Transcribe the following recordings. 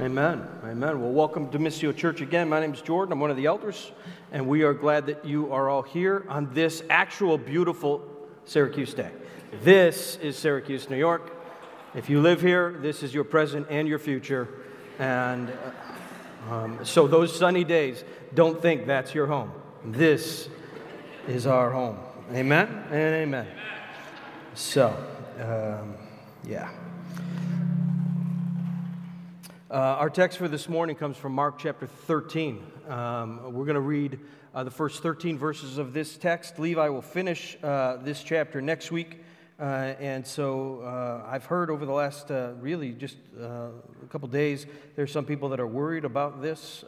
Amen. Amen. Well, welcome to Missio Church again. My name is Jordan. I'm one of the elders, and we are glad that you are all here on this actual beautiful Syracuse day. This is Syracuse, New York. If you live here, this is your present and your future. And uh, um, so, those sunny days, don't think that's your home. This is our home. Amen and amen. So, um, yeah. Uh, our text for this morning comes from Mark chapter 13. Um, we're going to read uh, the first 13 verses of this text. Levi will finish uh, this chapter next week. Uh, and so uh, I've heard over the last uh, really just a couple days, there's some people that are worried about this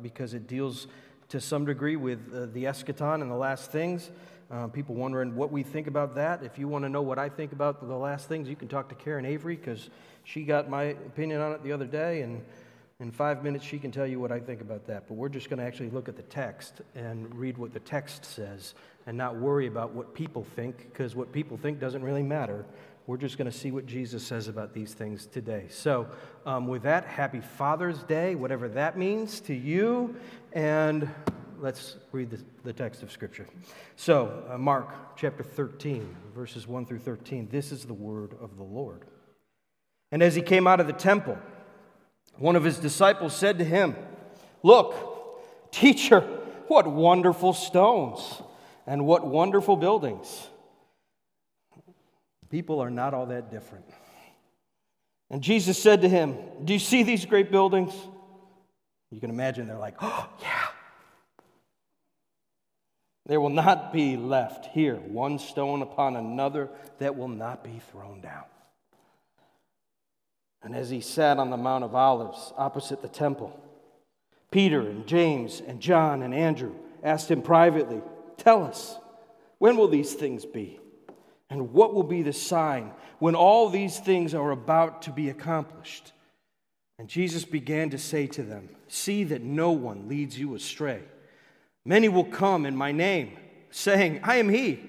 because it deals to some degree with the eschaton and the last things. people wondering what we think about that. If you want to know what I think about the last things, you can talk to Karen Avery because she got my opinion on it the other day, and in five minutes she can tell you what I think about that. But we're just going to actually look at the text and read what the text says and not worry about what people think, because what people think doesn't really matter. We're just going to see what Jesus says about these things today. So, um, with that, happy Father's Day, whatever that means to you. And let's read the, the text of Scripture. So, uh, Mark chapter 13, verses 1 through 13. This is the word of the Lord. And as he came out of the temple, one of his disciples said to him, Look, teacher, what wonderful stones and what wonderful buildings. People are not all that different. And Jesus said to him, Do you see these great buildings? You can imagine they're like, Oh, yeah. There will not be left here one stone upon another that will not be thrown down. And as he sat on the Mount of Olives opposite the temple, Peter and James and John and Andrew asked him privately, Tell us, when will these things be? And what will be the sign when all these things are about to be accomplished? And Jesus began to say to them, See that no one leads you astray. Many will come in my name, saying, I am he,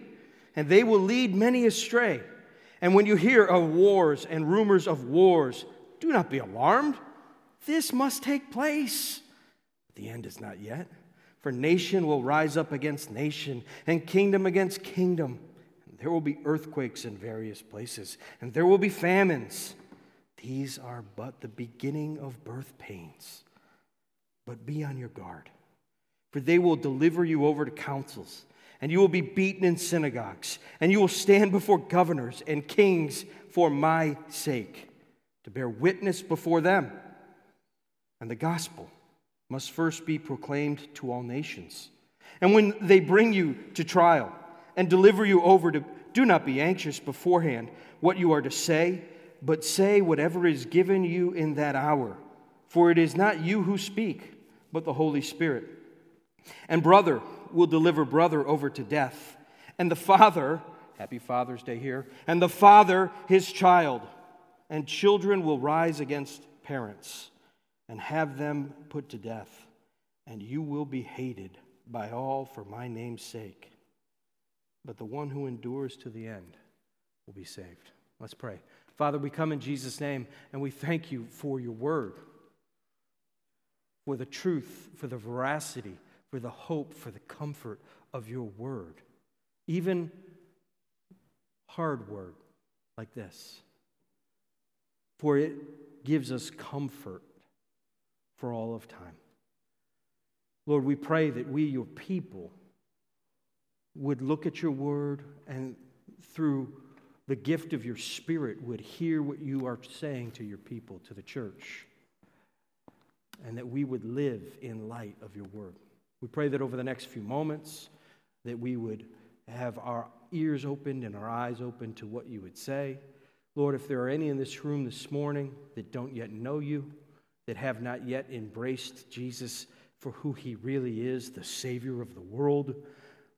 and they will lead many astray. And when you hear of wars and rumors of wars, do not be alarmed. This must take place. The end is not yet. For nation will rise up against nation, and kingdom against kingdom. And there will be earthquakes in various places, and there will be famines. These are but the beginning of birth pains. But be on your guard, for they will deliver you over to councils and you will be beaten in synagogues, and you will stand before governors and kings for my sake, to bear witness before them. And the gospel must first be proclaimed to all nations. And when they bring you to trial and deliver you over to, do not be anxious beforehand what you are to say, but say whatever is given you in that hour. For it is not you who speak, but the Holy Spirit. And brother, will deliver brother over to death, and the father, happy Father's Day here, and the father his child, and children will rise against parents and have them put to death, and you will be hated by all for my name's sake. But the one who endures to the end will be saved. Let's pray. Father, we come in Jesus' name and we thank you for your word, for the truth, for the veracity for the hope, for the comfort of your word. Even hard word like this. For it gives us comfort for all of time. Lord, we pray that we, your people, would look at your word and through the gift of your spirit would hear what you are saying to your people, to the church, and that we would live in light of your word. We pray that over the next few moments that we would have our ears opened and our eyes open to what you would say. Lord, if there are any in this room this morning that don't yet know you, that have not yet embraced Jesus for who he really is, the Savior of the world,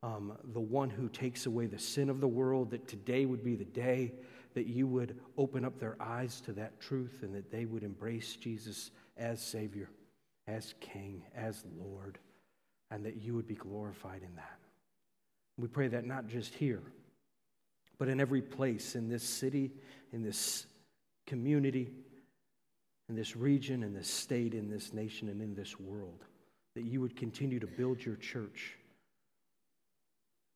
um, the one who takes away the sin of the world, that today would be the day that you would open up their eyes to that truth and that they would embrace Jesus as Savior, as King, as Lord and that you would be glorified in that. We pray that not just here, but in every place in this city, in this community, in this region, in this state, in this nation, and in this world. That you would continue to build your church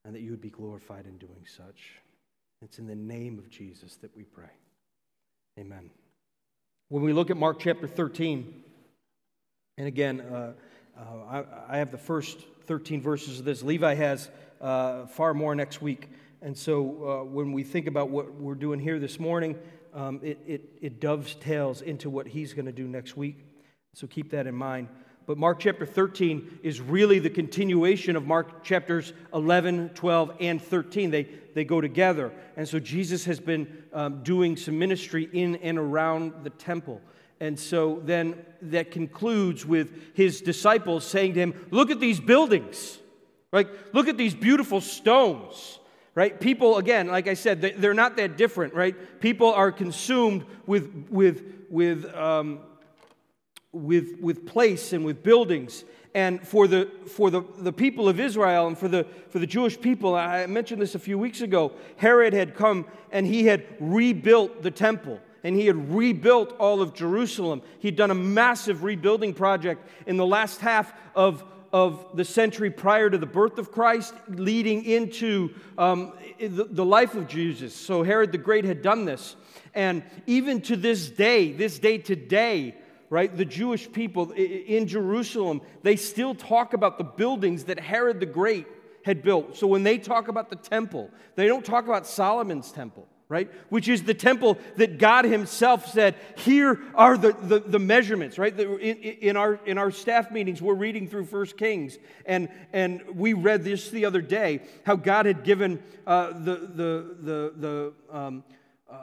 and that you would be glorified in doing such. It's in the name of Jesus that we pray. Amen. When we look at Mark chapter 13, and again, uh, uh, I, I, have the first 13 verses of this. Levi has uh, far more next week. And so uh, when we think about what we're doing here this morning, um, it, it, it dovetails into what he's going to do next week. So keep that in mind. But Mark chapter 13 is really the continuation of Mark chapters 11, 12, and 13. They, they go together. And so Jesus has been um, doing some ministry in and around the temple. And so then that concludes with his disciples saying to him, Look at these buildings. Right? Look at these beautiful stones. Right? People, again, like I said, they're not that different, right? People are consumed with, with, with um, with, with place and with buildings. And for, the, for the, the people of Israel and for the, for the Jewish people, I mentioned this a few weeks ago, Herod had come and he had rebuilt the temple and he had rebuilt all of Jerusalem. He'd done a massive rebuilding project in the last half of, of the century prior to the birth of Christ, leading into um, the, the life of Jesus. So Herod the Great had done this. And even to this day, this day today, right, the Jewish people in Jerusalem, they still talk about the buildings that Herod the Great had built. So when they talk about the temple, they don't talk about Solomon's temple right? Which is the temple that God Himself said, here are the, the, the measurements, right? In, in, our, in our staff meetings, we're reading through First Kings, and, and we read this the other day how God had given uh, the, the, the, the um, uh,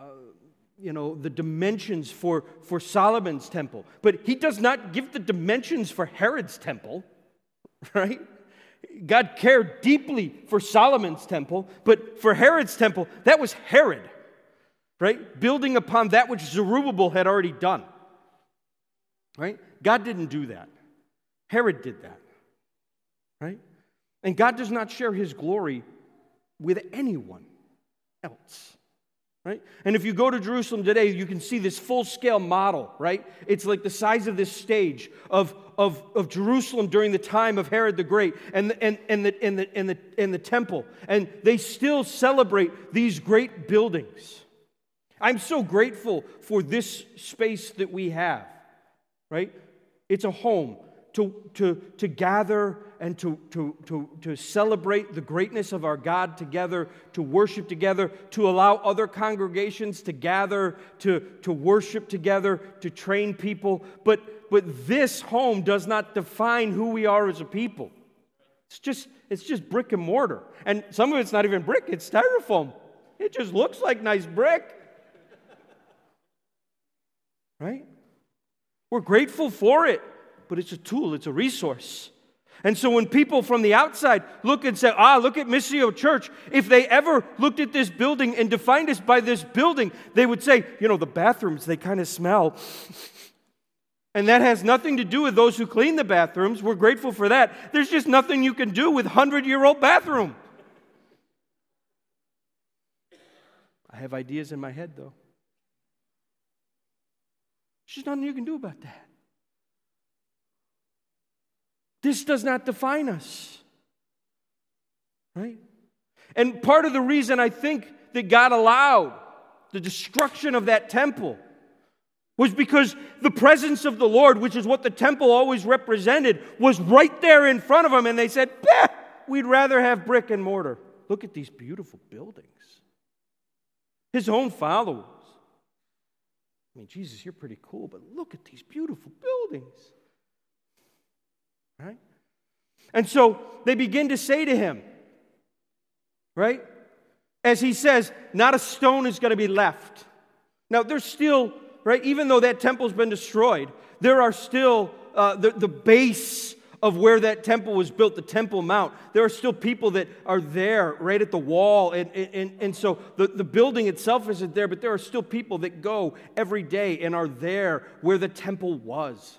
you know, the dimensions for, for Solomon's temple. But he does not give the dimensions for Herod's temple, right? God cared deeply for Solomon's temple, but for Herod's temple, that was Herod, right? Building upon that which Zerubbabel had already done, right? God didn't do that. Herod did that, right? And God does not share his glory with anyone else right? And if you go to Jerusalem today, you can see this full scale model, right? It's like the size of this stage of, of, of Jerusalem during the time of Herod the Great and, and, and, the, and, the, and, the, and the temple. And they still celebrate these great buildings. I'm so grateful for this space that we have, right? It's a home to, to, to gather and to, to, to, to celebrate the greatness of our God together, to worship together, to allow other congregations to gather, to, to worship together, to train people. But, but this home does not define who we are as a people. It's just, it's just brick and mortar. And some of it's not even brick, it's styrofoam. It just looks like nice brick. Right? We're grateful for it but it's a tool, it's a resource. And so when people from the outside look and say, ah, look at Missio Church, if they ever looked at this building and defined us by this building, they would say, you know, the bathrooms, they kind of smell. and that has nothing to do with those who clean the bathrooms. We're grateful for that. There's just nothing you can do with 100 year old bathroom. I have ideas in my head, though. There's nothing you can do about that. This does not define us. Right? And part of the reason I think that God allowed the destruction of that temple was because the presence of the Lord, which is what the temple always represented, was right there in front of them. And they said, We'd rather have brick and mortar. Look at these beautiful buildings. His own followers. I mean, Jesus, you're pretty cool, but look at these beautiful buildings. Right? And so they begin to say to him, right? As he says, not a stone is going to be left. Now, there's still, right, even though that temple's been destroyed, there are still uh, the, the base of where that temple was built, the Temple Mount. There are still people that are there right at the wall. And, and, and so the, the building itself isn't there, but there are still people that go every day and are there where the temple was.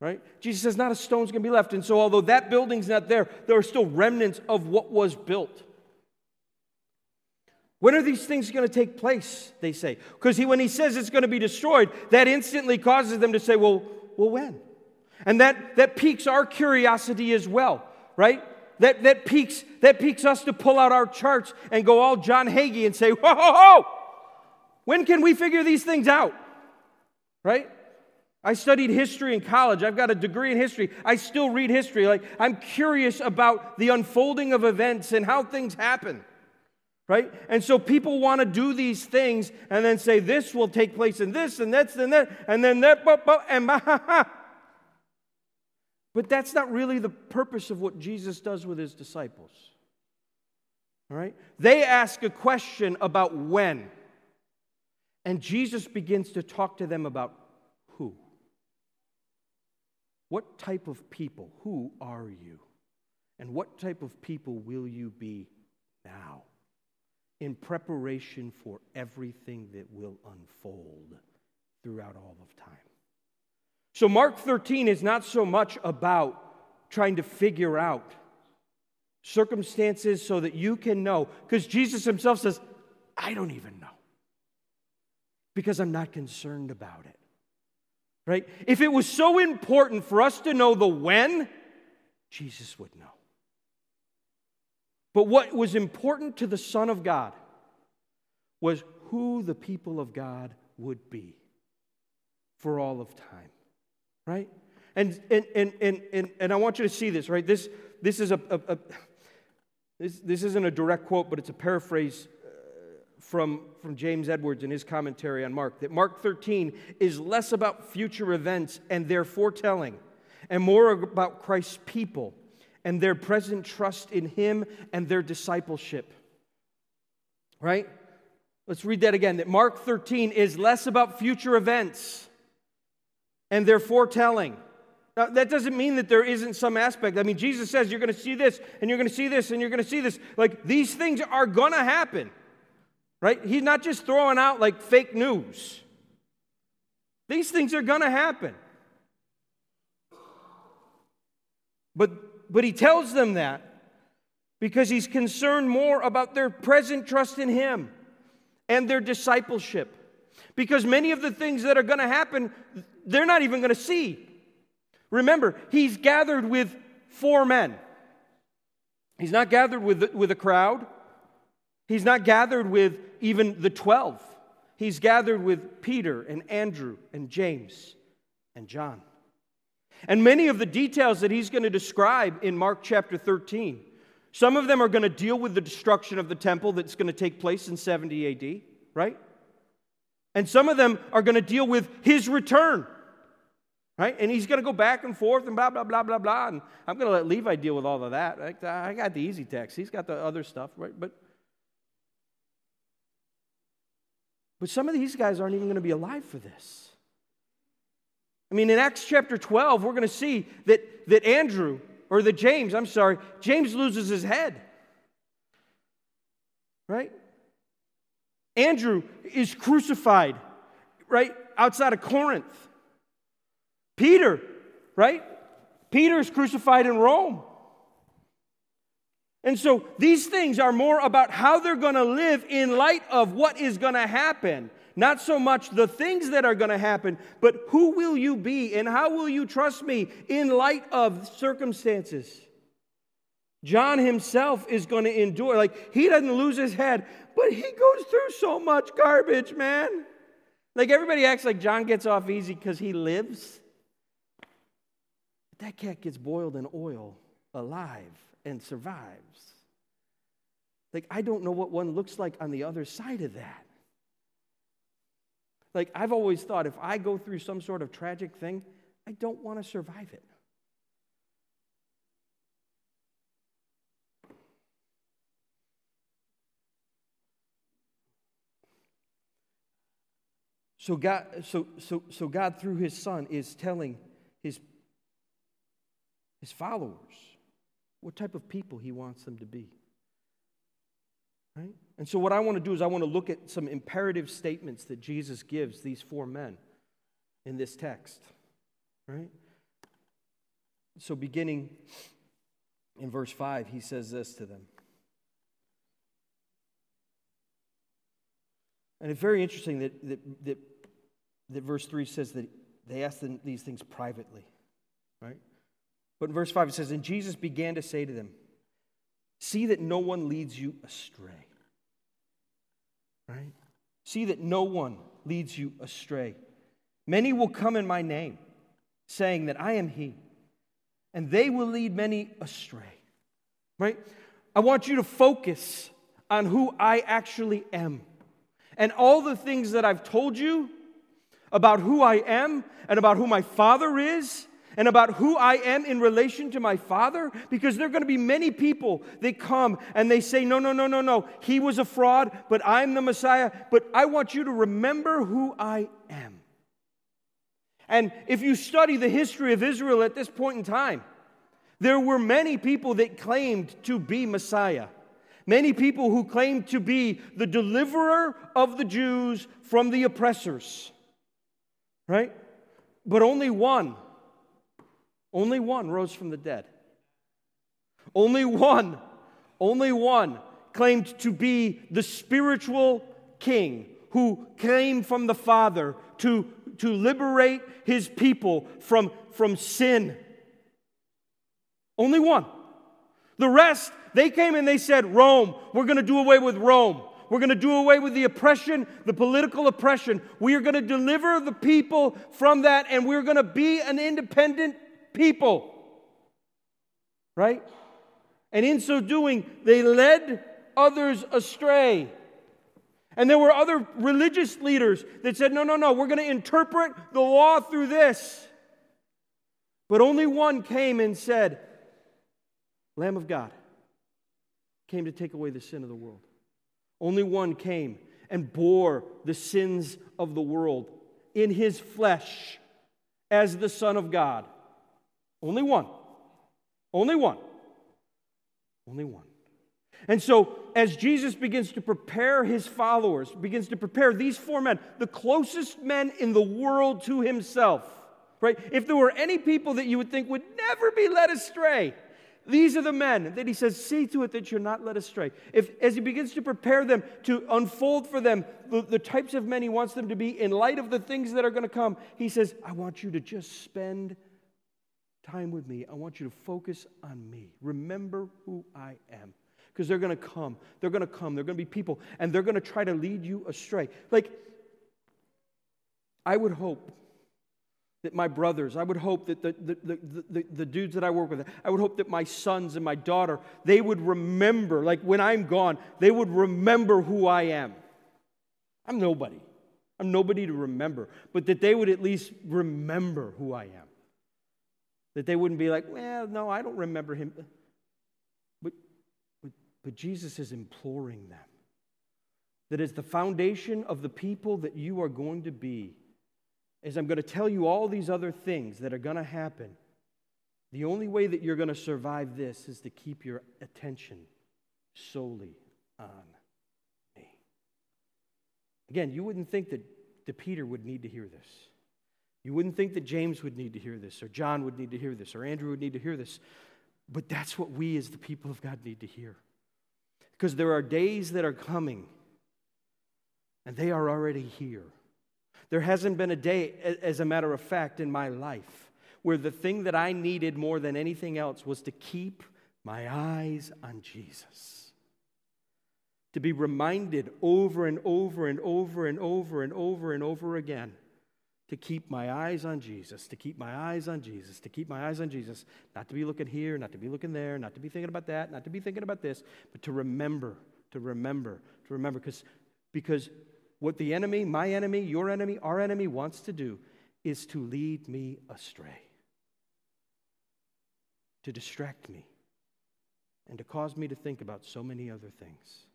Right? Jesus says, not a stone's going to be left. And so, although that building's not there, there are still remnants of what was built. When are these things going to take place? They say. Because he, when he says it's going to be destroyed, that instantly causes them to say, well, well, when? And that, that piques our curiosity as well, right? That, that, piques, that piques us to pull out our charts and go all John Hagee and say, whoa, whoa, whoa! When can we figure these things out? Right? I studied history in college. I've got a degree in history. I still read history. Like, I'm curious about the unfolding of events and how things happen. Right? And so people want to do these things and then say, this will take place in this and that's and that, and then that, and But that's not really the purpose of what Jesus does with his disciples. All right? They ask a question about when. And Jesus begins to talk to them about who. What type of people? Who are you? And what type of people will you be now? In preparation for everything that will unfold throughout all of time. So, Mark 13 is not so much about trying to figure out circumstances so that you can know, because Jesus himself says, I don't even know, because I'm not concerned about it. Right? If it was so important for us to know the when, Jesus would know. But what was important to the Son of God was who the people of God would be for all of time right? And, and, and, and, and, and I want you to see this, right? This, this, is a, a, a this, this isn't a direct quote, but it's a paraphrase uh, from, from James Edwards in his commentary on Mark that Mark 13 is less about future events and their foretelling and more about Christ's people and their present trust in him and their discipleship. Right? Let's read that again. That Mark 13 is less about future events and their foretelling. Now, that doesn't mean that there isn't some aspect. I mean, Jesus says you're going to see this, and you're going to see this, and you're going to see this. Like, these things are going to happen, right? He's not just throwing out like fake news. These things are going to happen. But, but he tells them that because he's concerned more about their present trust in him and their discipleship. Because many of the things that are going to happen, they're not even going to see. Remember, he's gathered with four men. He's not gathered with, with a crowd. He's not gathered with even the 12. He's gathered with Peter and Andrew and James and John. And many of the details that he's going to describe in Mark chapter 13, some of them are going to deal with the destruction of the temple that's going to take place in 70 AD, right? And some of them are going to deal with his return. Right? And he's going to go back and forth and blah, blah, blah, blah, blah. And I'm going to let Levi deal with all of that. I got the easy text. He's got the other stuff, right? But, but some of these guys aren't even going to be alive for this. I mean, in Acts chapter 12, we're going to see that, that Andrew, or that James, I'm sorry, James loses his head. Right? Andrew is crucified, right, outside of Corinth. Peter, right? Peter is crucified in Rome. And so these things are more about how they're going to live in light of what is going to happen. Not so much the things that are going to happen, but who will you be and how will you trust me in light of circumstances? John himself is going to endure. Like, he doesn't lose his head, but he goes through so much garbage, man. Like, everybody acts like John gets off easy because he lives. But that cat gets boiled in oil alive and survives. Like, I don't know what one looks like on the other side of that. Like, I've always thought if I go through some sort of tragic thing, I don't want to survive it. So God, so, so, so God, through his son, is telling his, his followers what type of people he wants them to be. Right? And so, what I want to do is, I want to look at some imperative statements that Jesus gives these four men in this text. Right? So, beginning in verse 5, he says this to them And it's very interesting that, that, that, that verse 3 says that they asked them these things privately, right? But in verse 5 it says, And Jesus began to say to them, See that no one leads you astray. Right? See that no one leads you astray. Many will come in my name, saying that I am he, and they will lead many astray. Right? I want you to focus on who I actually am. And all the things that I've told you about who I am and about who my Father is and about who I am in relation to my Father? Because there are going to be many people that come and they say, No, no, no, no, no. He was a fraud, but I'm the Messiah. But I want you to remember who I am. And if you study the history of Israel at this point in time, there were many people that claimed to be Messiah. Many people who claimed to be the deliverer of the Jews from the oppressors. Right? But only one only one rose from the dead. Only one, only one claimed to be the spiritual king who came from the Father to, to liberate his people from, from sin. Only one. The rest, they came and they said, Rome, we're going to do away with Rome. We're going to do away with the oppression, the political oppression. We are going to deliver the people from that, and we're going to be an independent people. Right? And in so doing, they led others astray. And there were other religious leaders that said, no, no, no, we're going to interpret the law through this. But only one came and said, Lamb of God came to take away the sin of the world. Only one came and bore the sins of the world in his flesh as the Son of God. Only one. Only one. Only one. And so, as Jesus begins to prepare his followers, begins to prepare these four men, the closest men in the world to himself, right? If there were any people that you would think would never be led astray, these are the men that he says, see to it that you're not led astray. If, as he begins to prepare them to unfold for them the, the types of men he wants them to be in light of the things that are going to come, he says, I want you to just spend time with me. I want you to focus on me. Remember who I am. Because they're going to come. They're going to come. They're going to be people, and they're going to try to lead you astray. Like, I would hope that my brothers, I would hope that the, the, the, the, the dudes that I work with, I would hope that my sons and my daughter, they would remember, like when I'm gone, they would remember who I am. I'm nobody. I'm nobody to remember, but that they would at least remember who I am. That they wouldn't be like, well, no, I don't remember him. But, but, but Jesus is imploring them that as the foundation of the people that you are going to be, as I'm going to tell you all these other things that are going to happen, the only way that you're going to survive this is to keep your attention solely on me. Again, you wouldn't think that, that Peter would need to hear this. You wouldn't think that James would need to hear this, or John would need to hear this, or Andrew would need to hear this. But that's what we as the people of God need to hear. Because there are days that are coming, and they are already here. There hasn't been a day, as a matter of fact, in my life where the thing that I needed more than anything else was to keep my eyes on Jesus. To be reminded over and over and over and over and over and over again to keep my eyes on Jesus, to keep my eyes on Jesus, to keep my eyes on Jesus, not to be looking here, not to be looking there, not to be thinking about that, not to be thinking about this, but to remember, to remember, to remember. Because, because what the enemy, my enemy, your enemy, our enemy wants to do is to lead me astray, to distract me, and to cause me to think about so many other things.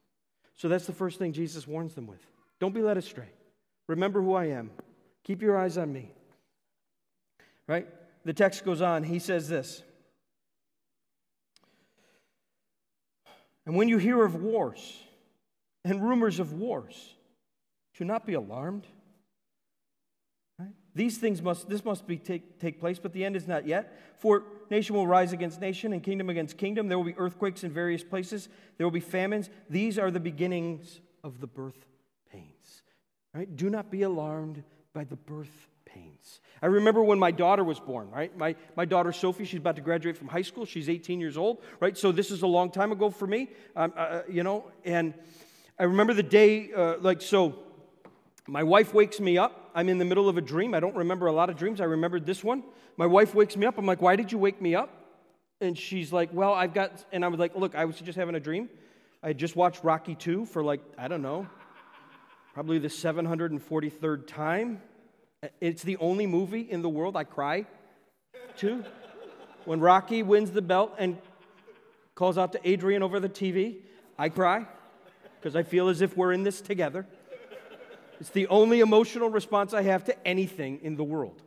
So that's the first thing Jesus warns them with. Don't be led astray. Remember who I am. Keep your eyes on me. Right? The text goes on. He says this. And when you hear of wars and rumors of wars, do not be alarmed. Right? These things must, this must be take, take place, but the end is not yet. For nation will rise against nation and kingdom against kingdom. There will be earthquakes in various places. There will be famines. These are the beginnings of the birth pains. Right? Do not be alarmed by the birth pains. I remember when my daughter was born, right? My, my daughter Sophie, she's about to graduate from high school. She's 18 years old, right? So this is a long time ago for me, um, uh, uh, you know. And I remember the day, uh, like, so my wife wakes me up. I'm in the middle of a dream. I don't remember a lot of dreams. I remembered this one. My wife wakes me up. I'm like, why did you wake me up? And she's like, well, I've got, and I was like, look, I was just having a dream. I just watched Rocky 2 for like, I don't know, probably the 743rd time. It's the only movie in the world I cry to. When Rocky wins the belt and calls out to Adrian over the TV, I cry because I feel as if we're in this together. It's the only emotional response I have to anything in the world.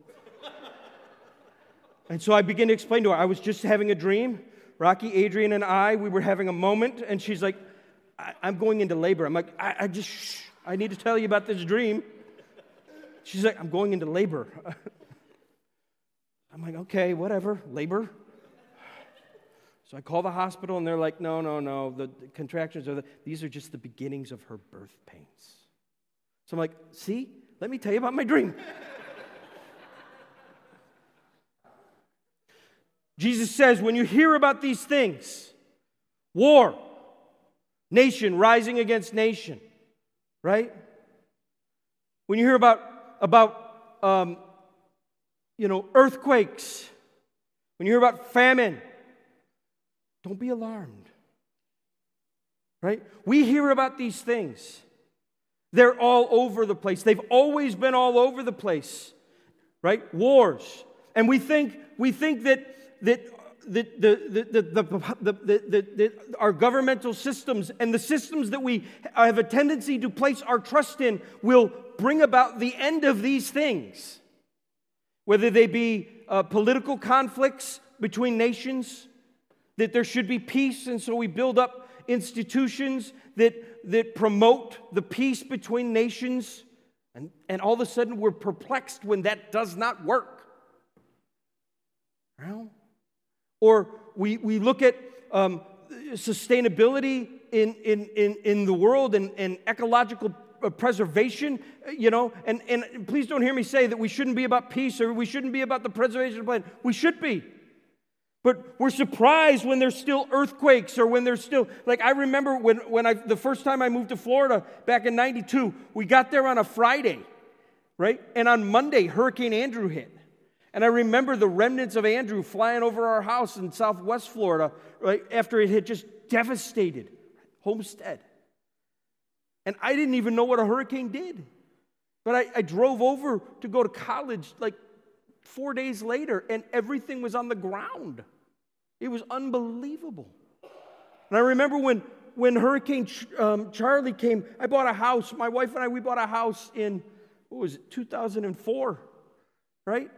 And so I begin to explain to her, I was just having a dream. Rocky, Adrian, and I, we were having a moment, and she's like, I- am going into labor. I'm like, I, I just, shh, I need to tell you about this dream. She's like, I'm going into labor. I'm like, okay, whatever, labor. So I call the hospital and they're like, no, no, no, the, contractions are, the, these are just the beginnings of her birth pains. So I'm like, see, let me tell you about my dream. Jesus says, when you hear about these things, war, nation rising against nation, right? When you hear about about um, you know earthquakes, when you hear about famine, don't be alarmed. Right? We hear about these things. They're all over the place. They've always been all over the place. Right? Wars. And we think we think that that our governmental systems and the systems that we have a tendency to place our trust in will bring about the end of these things, whether they be uh, political conflicts between nations, that there should be peace, and so we build up institutions that, that promote the peace between nations, and, and all of a sudden we're perplexed when that does not work. Well, or we, we look at um, sustainability in, in, in, in the world and, and ecological preservation, you know, and, and please don't hear me say that we shouldn't be about peace or we shouldn't be about the preservation of the planet. We should be. But we're surprised when there's still earthquakes or when there's still, like, I remember when, when I, the first time I moved to Florida back in 92, we got there on a Friday, right? And on Monday, Hurricane Andrew hit. And I remember the remnants of Andrew flying over our house in southwest Florida, right, after it had just devastated Homestead. And I didn't even know what a hurricane did. But I, I drove over to go to college like four days later, and everything was on the ground. It was unbelievable. And I remember when, when Hurricane um, Charley came, I bought a house. My wife and I, we bought a house in, what was it, 2004, right?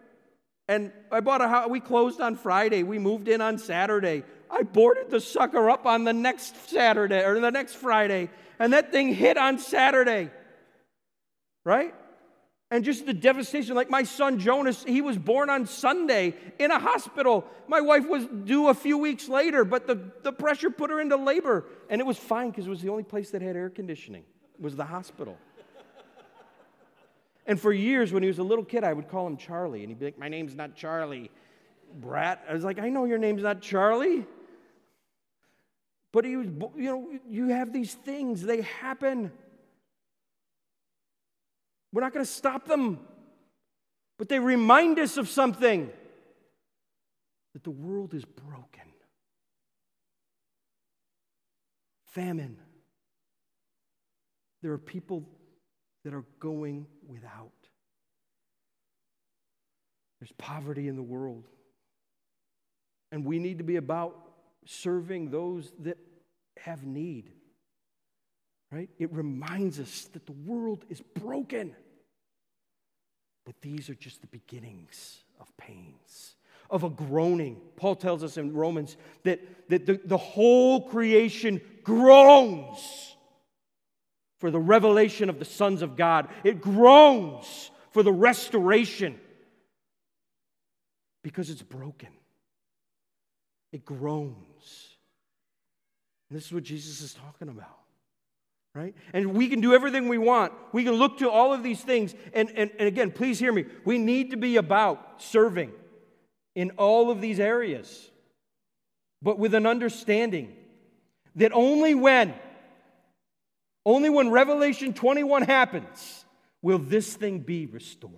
And I bought a house. We closed on Friday. We moved in on Saturday. I boarded the sucker up on the next Saturday or the next Friday, and that thing hit on Saturday. Right? And just the devastation. Like my son Jonas, he was born on Sunday in a hospital. My wife was due a few weeks later, but the, the pressure put her into labor. And it was fine because it was the only place that had air conditioning, was the hospital. And for years, when he was a little kid, I would call him Charlie. And he'd be like, My name's not Charlie, brat. I was like, I know your name's not Charlie. But he was, you know, you have these things, they happen. We're not going to stop them, but they remind us of something that the world is broken. Famine. There are people that are going without. There's poverty in the world. And we need to be about serving those that have need. Right? It reminds us that the world is broken. But these are just the beginnings of pains, of a groaning. Paul tells us in Romans that, that the, the whole creation groans for the revelation of the sons of God. It groans for the restoration because it's broken. It groans. And this is what Jesus is talking about. right? And we can do everything we want. We can look to all of these things. And, and, and again, please hear me. We need to be about serving in all of these areas, but with an understanding that only when, only when Revelation 21 happens, will this thing be restored.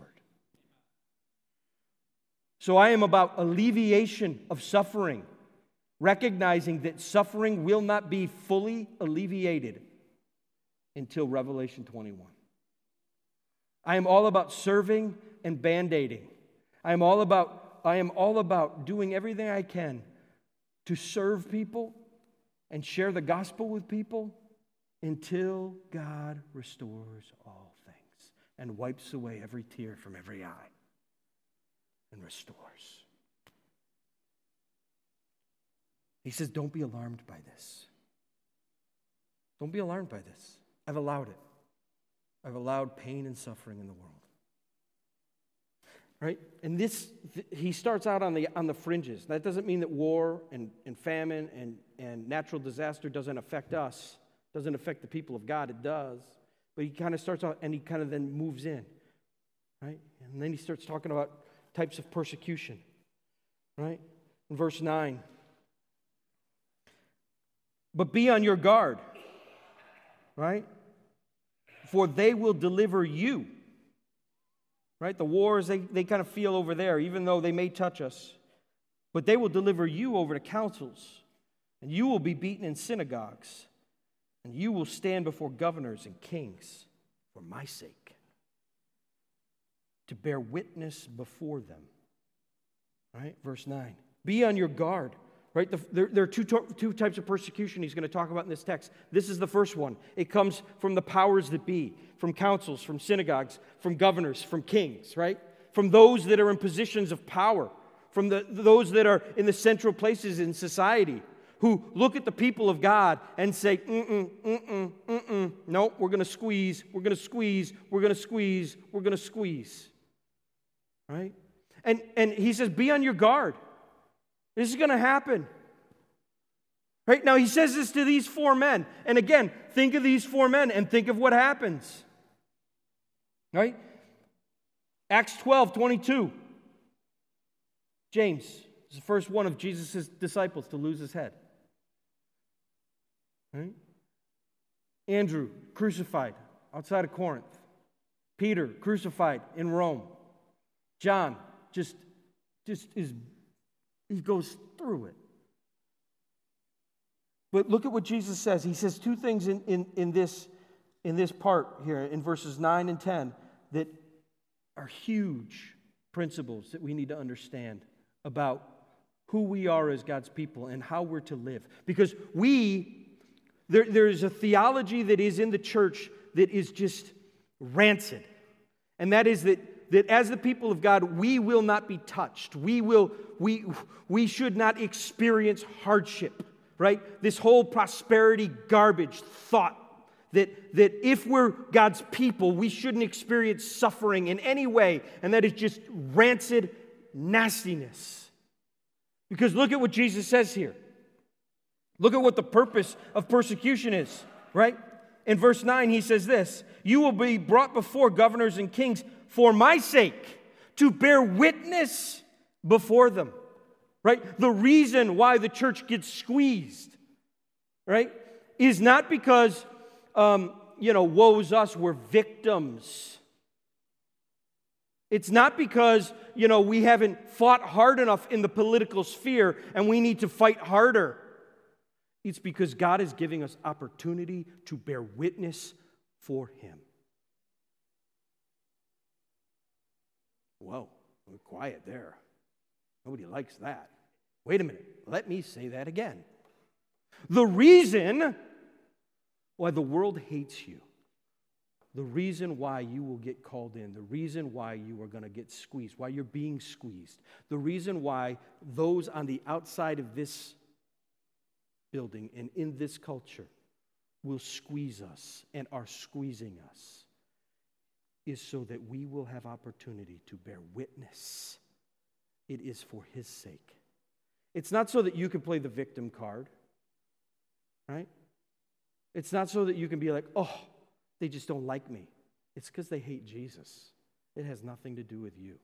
So I am about alleviation of suffering, recognizing that suffering will not be fully alleviated until Revelation 21. I am all about serving and band-aiding. I am all about I am all about doing everything I can to serve people and share the gospel with people until God restores all things and wipes away every tear from every eye and restores. He says, Don't be alarmed by this. Don't be alarmed by this. I've allowed it. I've allowed pain and suffering in the world. Right? And this, he starts out on the, on the fringes. That doesn't mean that war and, and famine and, and natural disaster doesn't affect us, doesn't affect the people of God. It does. But he kind of starts out and he kind of then moves in. Right? And then he starts talking about types of persecution. Right? In verse 9. But be on your guard. Right? for they will deliver you. Right? The wars, they, they kind of feel over there, even though they may touch us. But they will deliver you over to councils, and you will be beaten in synagogues, and you will stand before governors and kings for my sake, to bear witness before them. Right? Verse 9. Be on your guard Right? The, there, there, are two, two types of persecution he's going to talk about in this text. This is the first one. It comes from the powers that be, from councils, from synagogues, from governors, from kings, right? From those that are in positions of power, from the, those that are in the central places in society, who look at the people of God and say, mm-mm, mm-mm, mm-mm, no, we're going to squeeze, we're going to squeeze, we're going to squeeze, we're going to squeeze. Right? And, and he says, be on your guard. This is going to happen. Right now, he says this to these four men. And again, think of these four men and think of what happens. Right? Acts 12 22. James is the first one of Jesus' disciples to lose his head. Right? Andrew, crucified outside of Corinth. Peter, crucified in Rome. John, just, just is he goes through it. But look at what Jesus says. He says two things in, in, in, this, in this part here, in verses 9 and 10, that are huge principles that we need to understand about who we are as God's people and how we're to live. Because we, there, there's a theology that is in the church that is just rancid. And that is that that as the people of God, we will not be touched. We, will, we, we should not experience hardship, right? This whole prosperity garbage thought that, that if we're God's people, we shouldn't experience suffering in any way, and that is just rancid nastiness. Because look at what Jesus says here. Look at what the purpose of persecution is, right? In verse 9, he says this You will be brought before governors and kings for my sake, to bear witness before them. Right? The reason why the church gets squeezed, right, is not because, um, you know, woe's us, we're victims. It's not because, you know, we haven't fought hard enough in the political sphere and we need to fight harder. It's because God is giving us opportunity to bear witness for Him. Whoa, quiet there. Nobody likes that. Wait a minute. Let me say that again. The reason why the world hates you, the reason why you will get called in, the reason why you are going to get squeezed, why you're being squeezed, the reason why those on the outside of this building and in this culture will squeeze us and are squeezing us is so that we will have opportunity to bear witness. It is for His sake. It's not so that you can play the victim card, right? It's not so that you can be like, oh, they just don't like me. It's because they hate Jesus. It has nothing to do with you.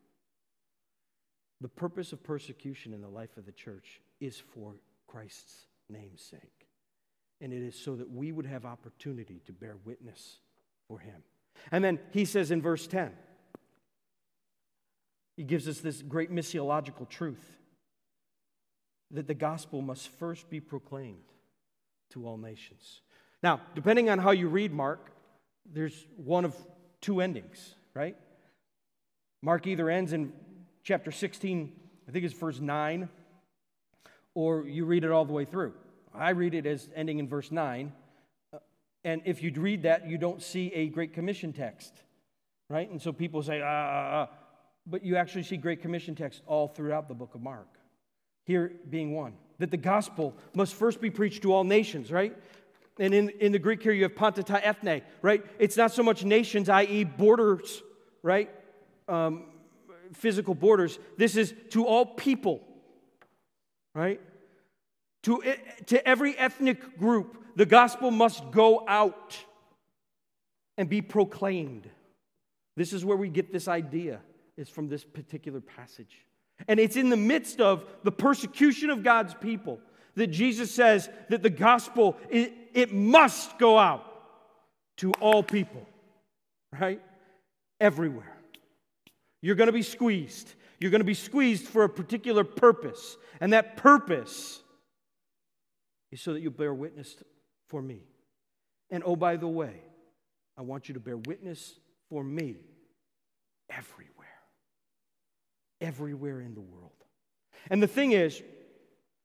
The purpose of persecution in the life of the church is for Christ's name's sake. And it is so that we would have opportunity to bear witness for him. And then he says in verse 10, he gives us this great missiological truth that the gospel must first be proclaimed to all nations. Now, depending on how you read Mark, there's one of two endings, right? Mark either ends in chapter 16, I think it's verse 9, or you read it all the way through. I read it as ending in verse 9. Uh, and if you read that, you don't see a Great Commission text, right? And so people say, ah, ah, ah. But you actually see Great Commission text all throughout the book of Mark. Here being one, that the gospel must first be preached to all nations, right? And in, in the Greek here, you have panta ethne, right? It's not so much nations, i.e., borders, right? Um, physical borders. This is to all people, right? To, eh, to every ethnic group, the gospel must go out and be proclaimed. This is where we get this idea, is from this particular passage. And it's in the midst of the persecution of God's people that Jesus says that the gospel, it, it must go out to all people, right? Everywhere. You're going to be squeezed. You're going to be squeezed for a particular purpose. And that purpose is so that you bear witness for me. And oh, by the way, I want you to bear witness for me everywhere. Everywhere in the world. And the thing is,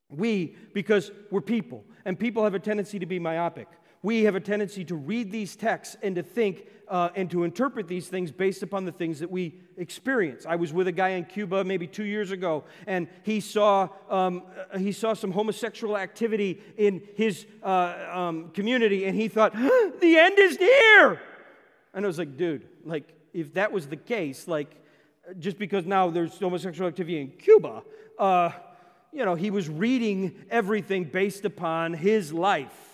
we, because we're people, and people have a tendency to be myopic, we have a tendency to read these texts and to think uh, and to interpret these things based upon the things that we experience. I was with a guy in Cuba maybe two years ago, and he saw, um, uh, he saw some homosexual activity in his uh, um, community, and he thought, the end is near. And I was like, dude, like, if that was the case, like, just because now there's homosexual activity in Cuba, uh, you know, he was reading everything based upon his life,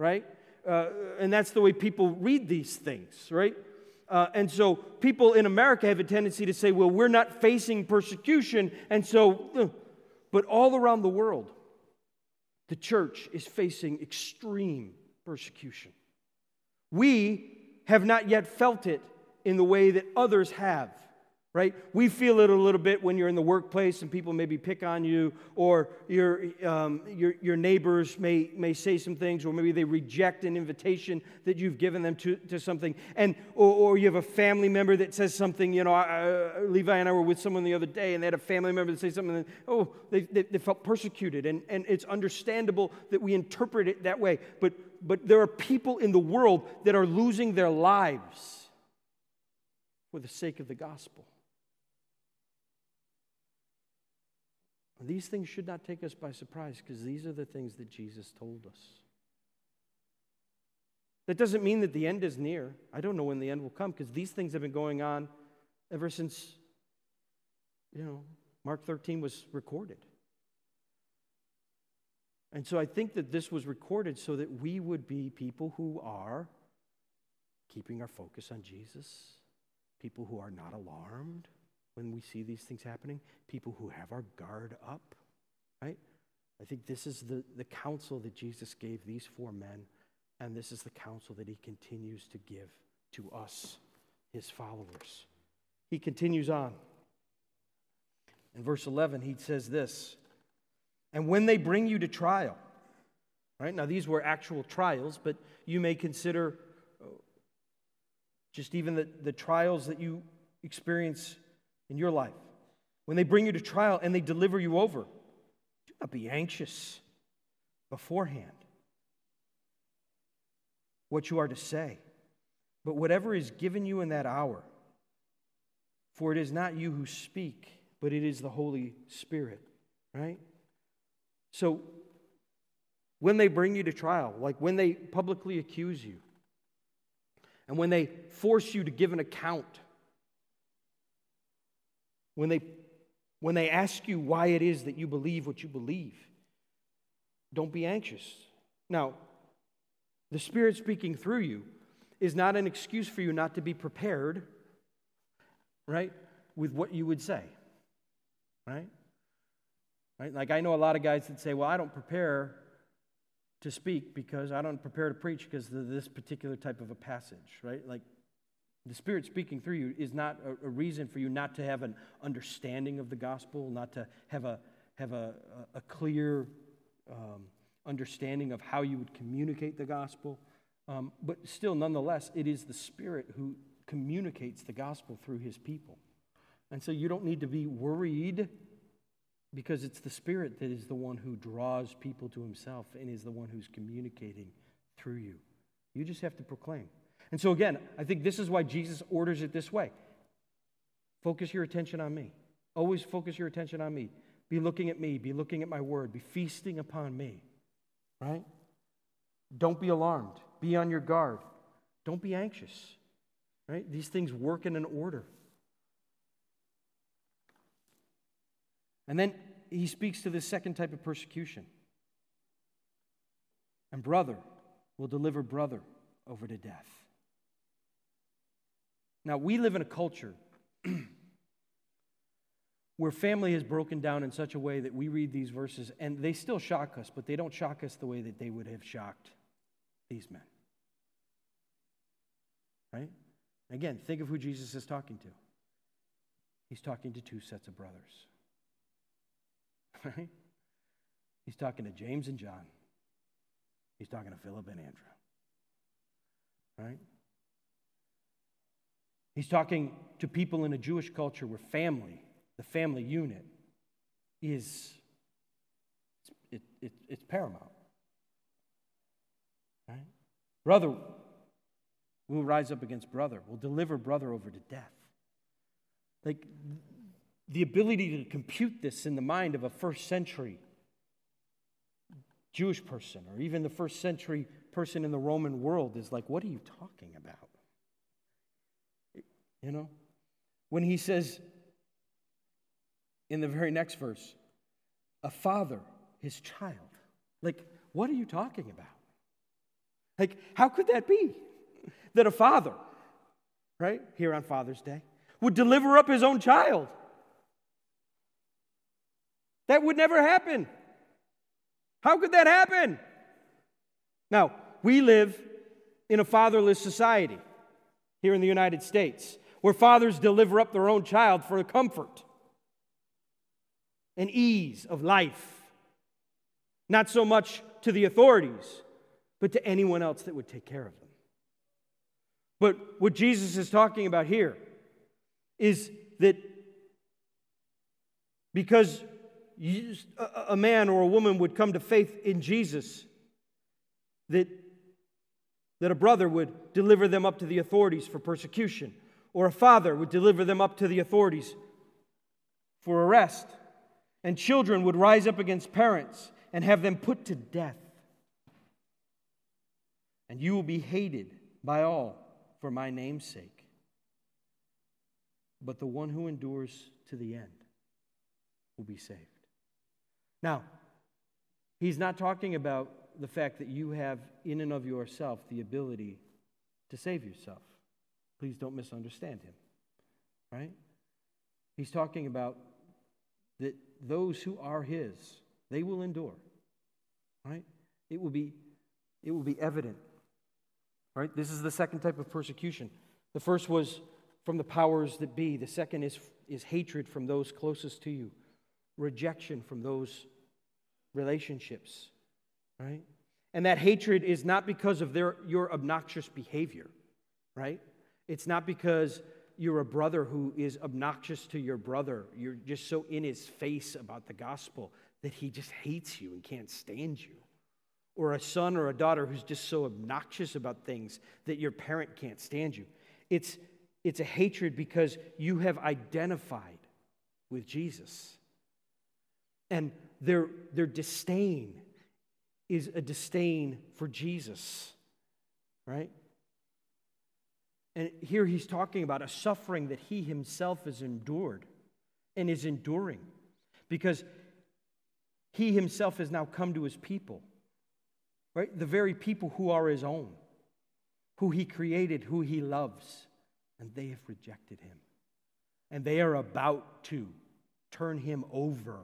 right? Uh, and that's the way people read these things, right? Uh, and so people in America have a tendency to say, well, we're not facing persecution. And so, uh, but all around the world, the church is facing extreme persecution. We have not yet felt it in the way that others have right? We feel it a little bit when you're in the workplace and people maybe pick on you, or your, um, your, your neighbors may, may say some things, or maybe they reject an invitation that you've given them to, to something. And, or, or you have a family member that says something, you know, Levi and I were with someone the other day, and they had a family member that say something, and, oh, they, they, they felt persecuted. And, and it's understandable that we interpret it that way. But, but there are people in the world that are losing their lives for the sake of the gospel. These things should not take us by surprise because these are the things that Jesus told us. That doesn't mean that the end is near. I don't know when the end will come because these things have been going on ever since, you know, Mark 13 was recorded. And so I think that this was recorded so that we would be people who are keeping our focus on Jesus, people who are not alarmed when we see these things happening, people who have our guard up, right? I think this is the, the counsel that Jesus gave these four men, and this is the counsel that he continues to give to us, his followers. He continues on. In verse 11, he says this And when they bring you to trial, right? Now, these were actual trials, but you may consider uh, just even the, the trials that you experience in your life, when they bring you to trial and they deliver you over, do not be anxious beforehand what you are to say, but whatever is given you in that hour. For it is not you who speak, but it is the Holy Spirit, right? So, when they bring you to trial, like when they publicly accuse you, and when they force you to give an account when they, when they ask you why it is that you believe what you believe, don't be anxious. Now, The Spirit speaking through you is not an excuse for you not to be prepared, right, with what you would say, right? Right? Like I know a lot of guys that say, well, I don't prepare to speak because I don't prepare to preach because of this particular type of a passage, right? Like the Spirit speaking through you is not a, a reason for you not to have an understanding of the gospel, not to have a, have a, a clear um, understanding of how you would communicate the gospel. Um, but still, nonetheless, it is the Spirit who communicates the gospel through his people. And so you don't need to be worried because it's the Spirit that is the one who draws people to himself and is the one who's communicating through you. You just have to proclaim. And so, again, I think this is why Jesus orders it this way focus your attention on me. Always focus your attention on me. Be looking at me. Be looking at my word. Be feasting upon me. Right? Don't be alarmed. Be on your guard. Don't be anxious. Right? These things work in an order. And then he speaks to the second type of persecution. And brother will deliver brother over to death. Now, we live in a culture where family has broken down in such a way that we read these verses and they still shock us, but they don't shock us the way that they would have shocked these men. Right? Again, think of who Jesus is talking to. He's talking to two sets of brothers. Right? He's talking to James and John. He's talking to Philip and Andrew. Right? He's talking to people in a Jewish culture where family, the family unit, is it, it, it's paramount. Right? Brother will rise up against brother, will deliver brother over to death. Like the ability to compute this in the mind of a first century Jewish person or even the first century person in the Roman world is like, what are you talking about? You know? When he says in the very next verse, a father, his child. Like, what are you talking about? Like, how could that be? That a father, right, here on Father's Day, would deliver up his own child. That would never happen. How could that happen? Now, we live in a fatherless society here in the United States where fathers deliver up their own child for a comfort and ease of life. Not so much to the authorities, but to anyone else that would take care of them. But what Jesus is talking about here is that because a man or a woman would come to faith in Jesus, that, that a brother would deliver them up to the authorities for persecution or a father would deliver them up to the authorities for arrest, and children would rise up against parents and have them put to death. And you will be hated by all for my name's sake. But the one who endures to the end will be saved. Now, he's not talking about the fact that you have, in and of yourself, the ability to save yourself. Please don't misunderstand him. Right? He's talking about that those who are his, they will endure. Right? It will be it will be evident. Right? This is the second type of persecution. The first was from the powers that be. The second is, is hatred from those closest to you, rejection from those relationships. Right? And that hatred is not because of their, your obnoxious behavior, right? It's not because you're a brother who is obnoxious to your brother. You're just so in his face about the gospel that he just hates you and can't stand you. Or a son or a daughter who's just so obnoxious about things that your parent can't stand you. It's, it's a hatred because you have identified with Jesus. And their, their disdain is a disdain for Jesus, right? And here he's talking about a suffering that he himself has endured and is enduring because he himself has now come to his people. right? The very people who are his own, who he created, who he loves, and they have rejected him. And they are about to turn him over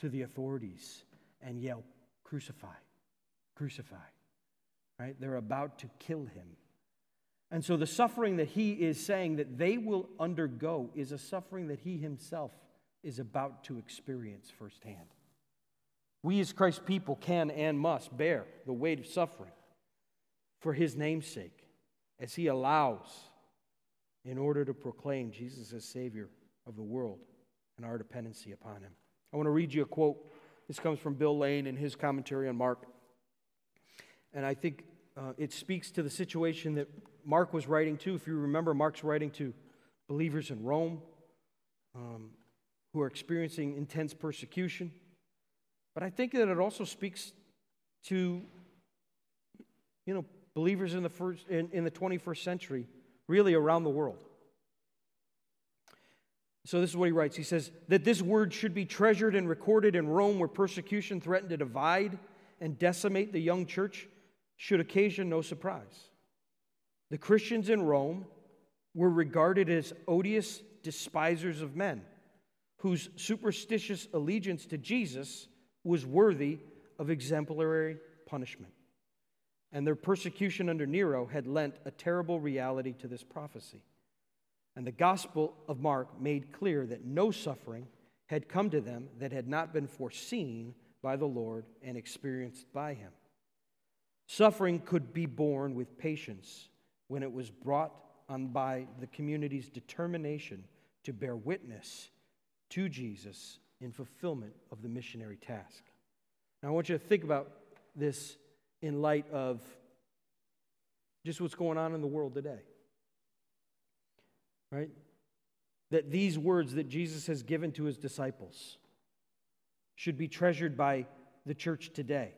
to the authorities and yell, Crucify, crucify, right? They're about to kill him. And so the suffering that he is saying that they will undergo is a suffering that he himself is about to experience firsthand. We, as Christ's people, can and must bear the weight of suffering for his name's sake as he allows in order to proclaim Jesus as Savior of the world and our dependency upon him. I want to read you a quote. This comes from Bill Lane in his commentary on Mark. And I think uh, it speaks to the situation that Mark was writing to. If you remember, Mark's writing to believers in Rome um, who are experiencing intense persecution. But I think that it also speaks to, you know, believers in the, first, in, in the 21st century, really around the world. So this is what he writes. He says that this word should be treasured and recorded in Rome where persecution threatened to divide and decimate the young church should occasion no surprise. The Christians in Rome were regarded as odious despisers of men, whose superstitious allegiance to Jesus was worthy of exemplary punishment. And their persecution under Nero had lent a terrible reality to this prophecy. And the Gospel of Mark made clear that no suffering had come to them that had not been foreseen by the Lord and experienced by him. Suffering could be borne with patience when it was brought on by the community's determination to bear witness to Jesus in fulfillment of the missionary task. Now, I want you to think about this in light of just what's going on in the world today. Right? That these words that Jesus has given to his disciples should be treasured by the church today.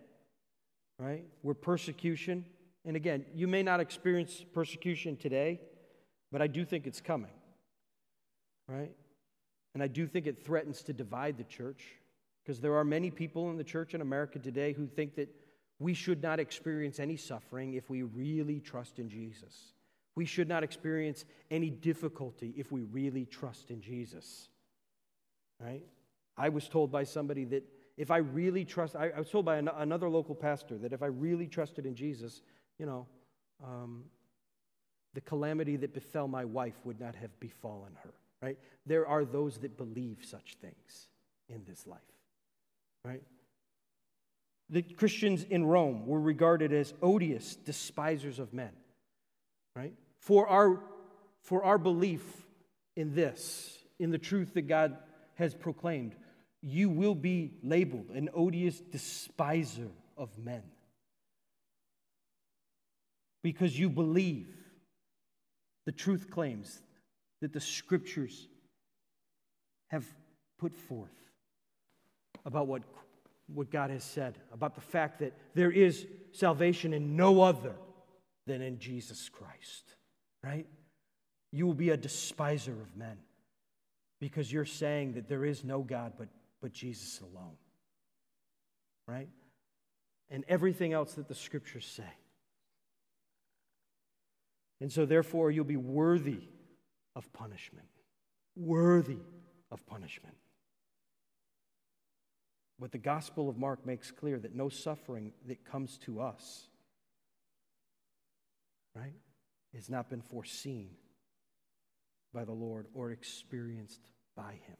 Right? Where persecution and again, you may not experience persecution today, but I do think it's coming. Right? And I do think it threatens to divide the church because there are many people in the church in America today who think that we should not experience any suffering if we really trust in Jesus. We should not experience any difficulty if we really trust in Jesus. Right? I was told by somebody that if I really trust, I, was told by an, another local pastor that if I really trusted in Jesus, you know, um, the calamity that befell my wife would not have befallen her, right? There are those that believe such things in this life, right? The Christians in Rome were regarded as odious despisers of men, right? For our, for our belief in this, in the truth that God has proclaimed, you will be labeled an odious despiser of men because you believe the truth claims that the scriptures have put forth about what, what God has said, about the fact that there is salvation in no other than in Jesus Christ, right? You will be a despiser of men because you're saying that there is no God but, but Jesus alone, right? And everything else that the scriptures say. And so, therefore, you'll be worthy of punishment. Worthy of punishment. But the Gospel of Mark makes clear that no suffering that comes to us, right, has not been foreseen by the Lord or experienced by Him.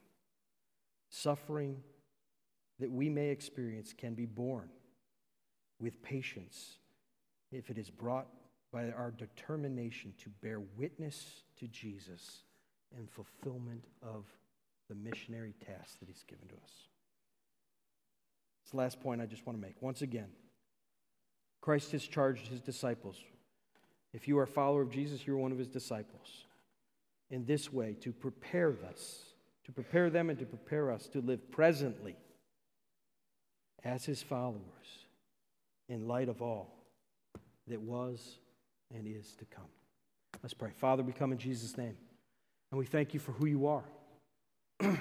Suffering that we may experience can be borne with patience if it is brought by our determination to bear witness to Jesus in fulfillment of the missionary task that He's given to us. The last point I just want to make. Once again, Christ has charged His disciples. If you are a follower of Jesus, you're one of His disciples. In this way, to prepare us, to prepare them and to prepare us to live presently as His followers in light of all that was and is to come. Let's pray. Father, we come in Jesus' name, and we thank you for who you are. and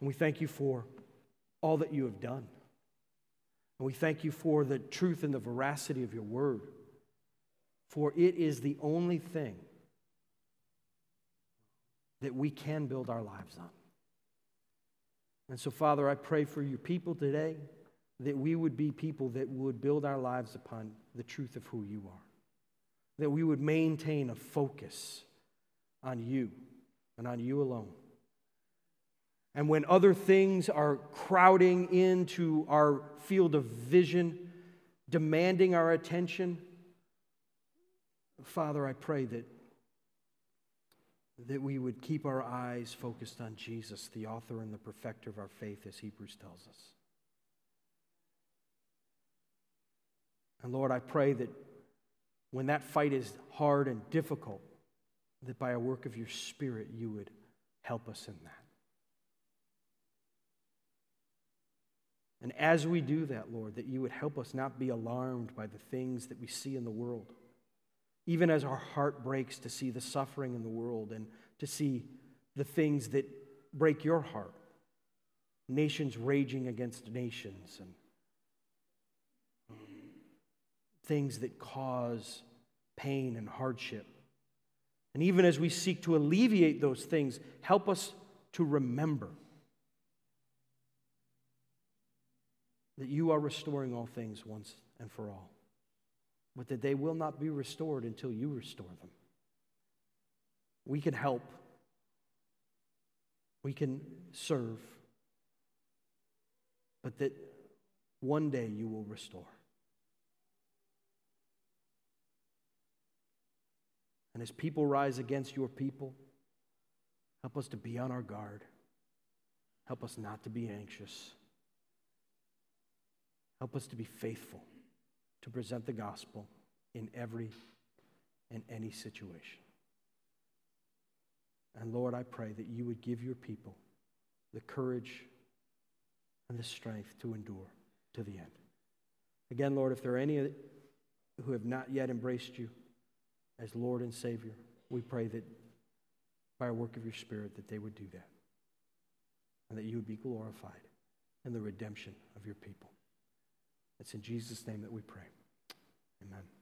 we thank you for all that you have done. And we thank you for the truth and the veracity of your word, for it is the only thing that we can build our lives on. And so, Father, I pray for your people today that we would be people that would build our lives upon the truth of who you are, that we would maintain a focus on you and on you alone. And when other things are crowding into our field of vision, demanding our attention, Father, I pray that, that we would keep our eyes focused on Jesus, the author and the perfecter of our faith, as Hebrews tells us. And Lord, I pray that when that fight is hard and difficult, that by a work of your Spirit, you would help us in that. And as we do that, Lord, that you would help us not be alarmed by the things that we see in the world. Even as our heart breaks to see the suffering in the world and to see the things that break your heart nations raging against nations and things that cause pain and hardship. And even as we seek to alleviate those things, help us to remember that you are restoring all things once and for all, but that they will not be restored until you restore them. We can help, we can serve, but that one day you will restore. And as people rise against your people, help us to be on our guard. Help us not to be anxious. Help us to be faithful to present the gospel in every and any situation. And Lord, I pray that you would give your people the courage and the strength to endure to the end. Again, Lord, if there are any who have not yet embraced you, as Lord and Savior, we pray that by a work of your Spirit that they would do that and that you would be glorified in the redemption of your people. It's in Jesus' name that we pray. Amen.